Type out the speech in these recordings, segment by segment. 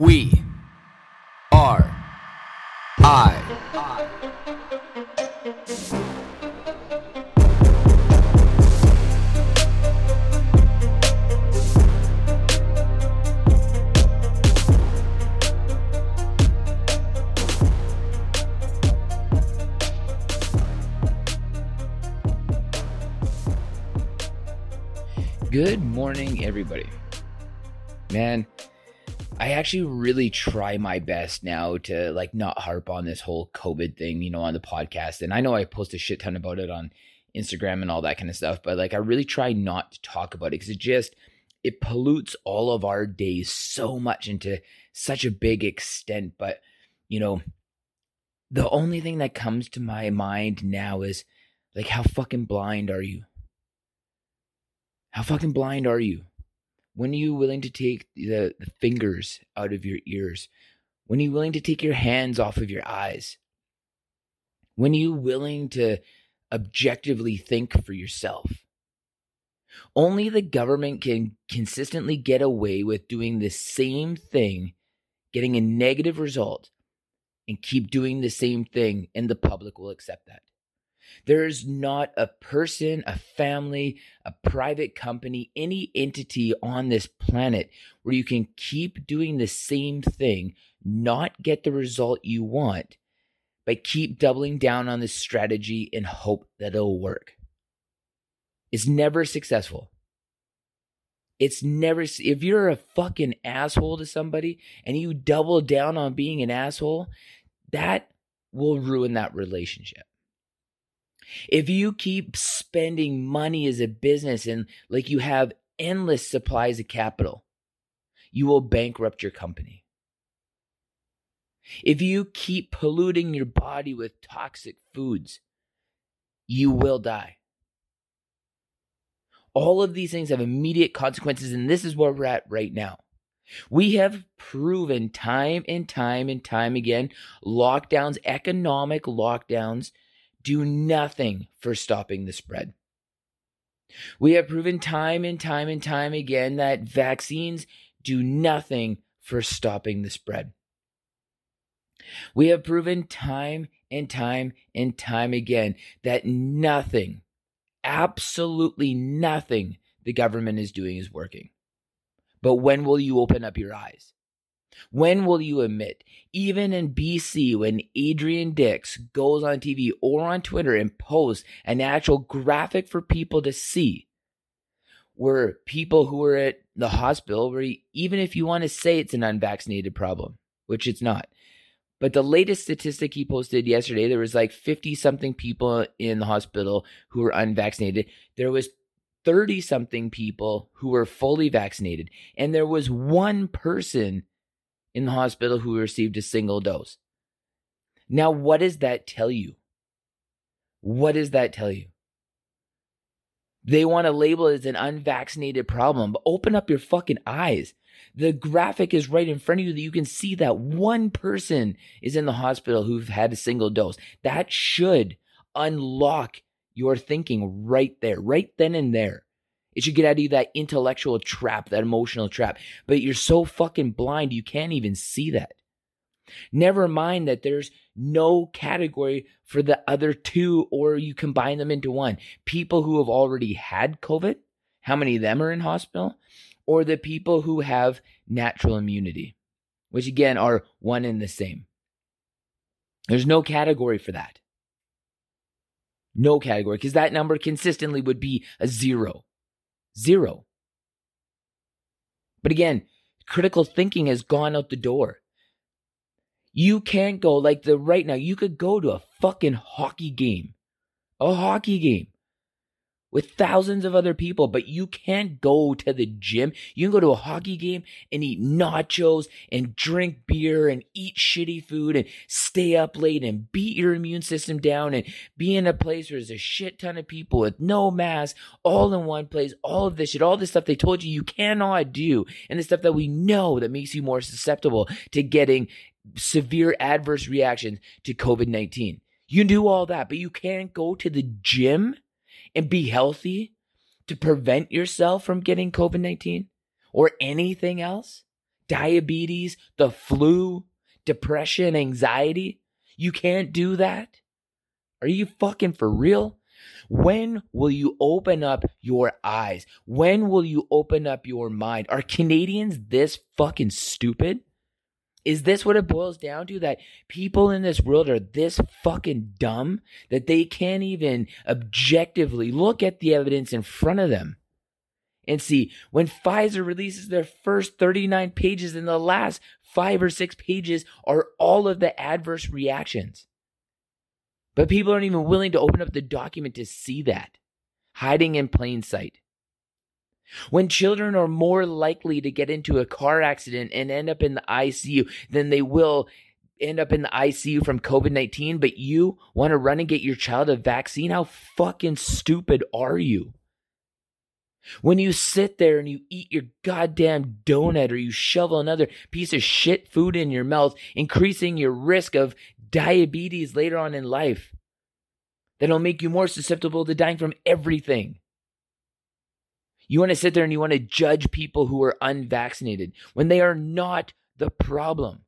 We are I. Good morning, everybody. Man, I actually really try my best now to like not harp on this whole COVID thing, you know, on the podcast. And I know I post a shit ton about it on Instagram and all that kind of stuff, but like I really try not to talk about it because it just it pollutes all of our days so much into such a big extent. But you know, the only thing that comes to my mind now is like how fucking blind are you? How fucking blind are you? When are you willing to take the, the fingers out of your ears? When are you willing to take your hands off of your eyes? When are you willing to objectively think for yourself? Only the government can consistently get away with doing the same thing, getting a negative result, and keep doing the same thing, and the public will accept that. There's not a person, a family, a private company, any entity on this planet where you can keep doing the same thing, not get the result you want, but keep doubling down on this strategy and hope that it'll work. It's never successful. It's never, if you're a fucking asshole to somebody and you double down on being an asshole, that will ruin that relationship. If you keep spending money as a business and like you have endless supplies of capital, you will bankrupt your company. If you keep polluting your body with toxic foods, you will die. All of these things have immediate consequences, and this is where we're at right now. We have proven time and time and time again lockdowns, economic lockdowns, do nothing for stopping the spread. We have proven time and time and time again that vaccines do nothing for stopping the spread. We have proven time and time and time again that nothing, absolutely nothing the government is doing is working. But when will you open up your eyes? When will you admit, even in BC, when Adrian Dix goes on TV or on Twitter and posts an actual graphic for people to see, where people who are at the hospital, where even if you want to say it's an unvaccinated problem, which it's not, but the latest statistic he posted yesterday, there was like 50 something people in the hospital who were unvaccinated. There was 30 something people who were fully vaccinated. And there was one person in the hospital who received a single dose. Now, what does that tell you? What does that tell you? They want to label it as an unvaccinated problem, but open up your fucking eyes. The graphic is right in front of you that you can see that one person is in the hospital who've had a single dose. That should unlock your thinking right there, right then and there. It should get out of you that intellectual trap, that emotional trap. But you're so fucking blind, you can't even see that. Never mind that there's no category for the other two, or you combine them into one. People who have already had COVID, how many of them are in hospital? Or the people who have natural immunity, which again are one and the same. There's no category for that. No category, because that number consistently would be a zero. Zero. But again, critical thinking has gone out the door. You can't go like the right now, you could go to a fucking hockey game. A hockey game with thousands of other people, but you can't go to the gym. You can go to a hockey game and eat nachos and drink beer and eat shitty food and stay up late and beat your immune system down and be in a place where there's a shit ton of people with no mask, all in one place, all of this shit, all this stuff they told you you cannot do, and the stuff that we know that makes you more susceptible to getting severe adverse reactions to COVID 19. You do all that, but you can't go to the gym and be healthy to prevent yourself from getting COVID 19 or anything else? diabetes, the flu, depression, anxiety? You can't do that? Are you fucking for real? When will you open up your eyes? When will you open up your mind? Are Canadians this fucking stupid? Is this what it boils down to? That people in this world are this fucking dumb that they can't even objectively look at the evidence in front of them and see when Pfizer releases their first 39 pages and the last five or six pages are all of the adverse reactions. But people aren't even willing to open up the document to see that, hiding in plain sight. When children are more likely to get into a car accident and end up in the ICU than they will end up in the ICU from COVID 19, but you want to run and get your child a vaccine? How fucking stupid are you? When you sit there and you eat your goddamn donut or you shovel another piece of shit food in your mouth, increasing your risk of diabetes later on in life, that'll make you more susceptible to dying from everything. You want to sit there and you want to judge people who are unvaccinated when they are not the problem.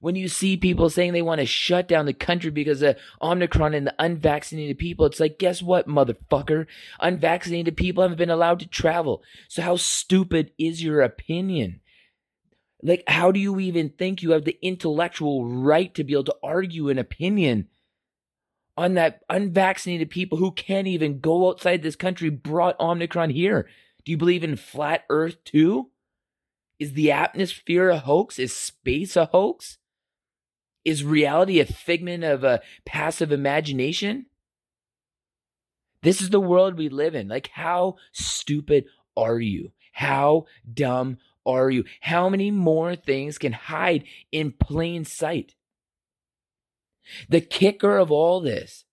When you see people saying they want to shut down the country because of Omicron and the unvaccinated people, it's like, guess what, motherfucker? Unvaccinated people haven't been allowed to travel. So, how stupid is your opinion? Like, how do you even think you have the intellectual right to be able to argue an opinion on that unvaccinated people who can't even go outside this country brought Omicron here? Do you believe in flat earth too? Is the atmosphere a hoax? Is space a hoax? Is reality a figment of a passive imagination? This is the world we live in. Like, how stupid are you? How dumb are you? How many more things can hide in plain sight? The kicker of all this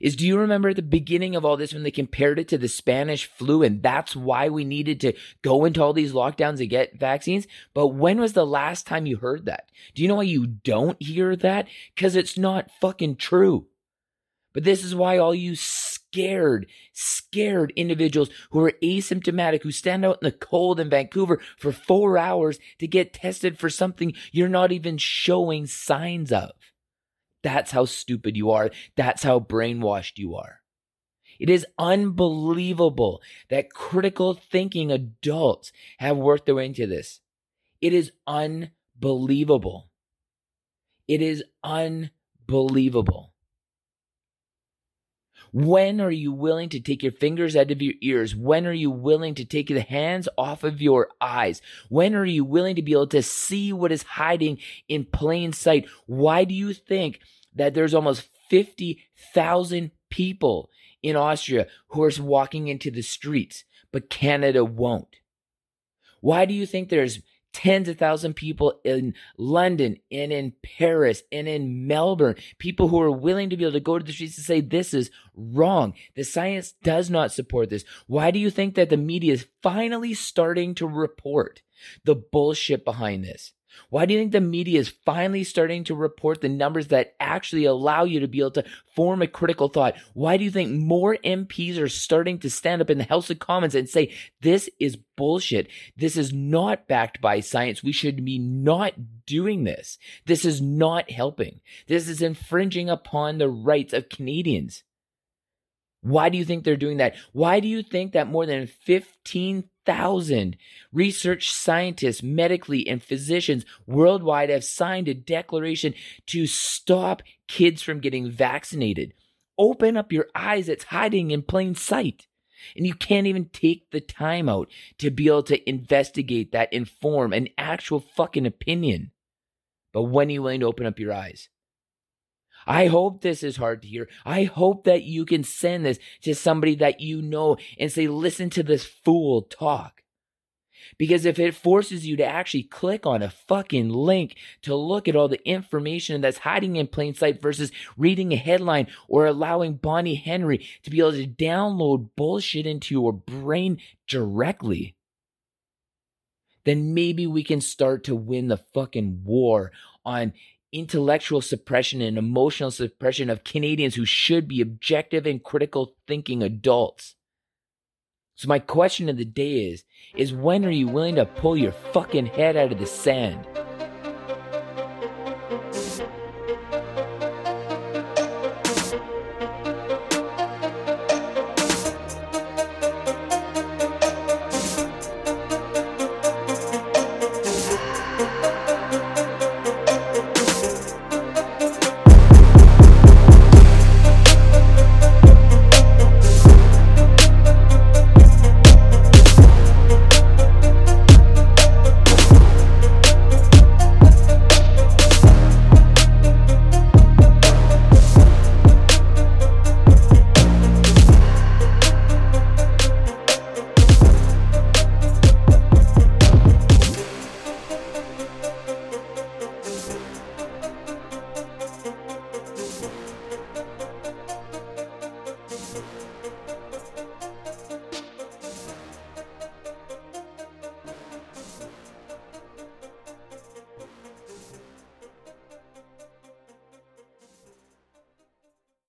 is do you remember at the beginning of all this when they compared it to the Spanish flu and that's why we needed to go into all these lockdowns to get vaccines? But when was the last time you heard that? Do you know why you don't hear that? Because it's not fucking true. But this is why all you scared, scared individuals who are asymptomatic, who stand out in the cold in Vancouver for four hours to get tested for something you're not even showing signs of. That's how stupid you are. That's how brainwashed you are. It is unbelievable that critical thinking adults have worked their way into this. It is unbelievable. It is unbelievable. When are you willing to take your fingers out of your ears? When are you willing to take the hands off of your eyes? When are you willing to be able to see what is hiding in plain sight? Why do you think that there's almost 50,000 people in Austria who are walking into the streets, but Canada won't? Why do you think there's tens of thousands of people in London and in Paris and in Melbourne, people who are willing to be able to go to the streets and say, this is wrong. The science does not support this. Why do you think that the media is finally starting to report the bullshit behind this? Why do you think the media is finally starting to report the numbers that actually allow you to be able to form a critical thought? Why do you think more MPs are starting to stand up in the House of Commons and say, this is bullshit. This is not backed by science. We should be not doing this. This is not helping. This is infringing upon the rights of Canadians. Why do you think they're doing that? Why do you think that more than 15,000 research scientists, medically, and physicians worldwide have signed a declaration to stop kids from getting vaccinated? Open up your eyes, it's hiding in plain sight. And you can't even take the time out to be able to investigate that, inform an actual fucking opinion. But when are you willing to open up your eyes? I hope this is hard to hear. I hope that you can send this to somebody that you know and say, listen to this fool talk. Because if it forces you to actually click on a fucking link to look at all the information that's hiding in plain sight versus reading a headline or allowing Bonnie Henry to be able to download bullshit into your brain directly, then maybe we can start to win the fucking war on intellectual suppression and emotional suppression of Canadians who should be objective and critical thinking adults. So my question of the day is is when are you willing to pull your fucking head out of the sand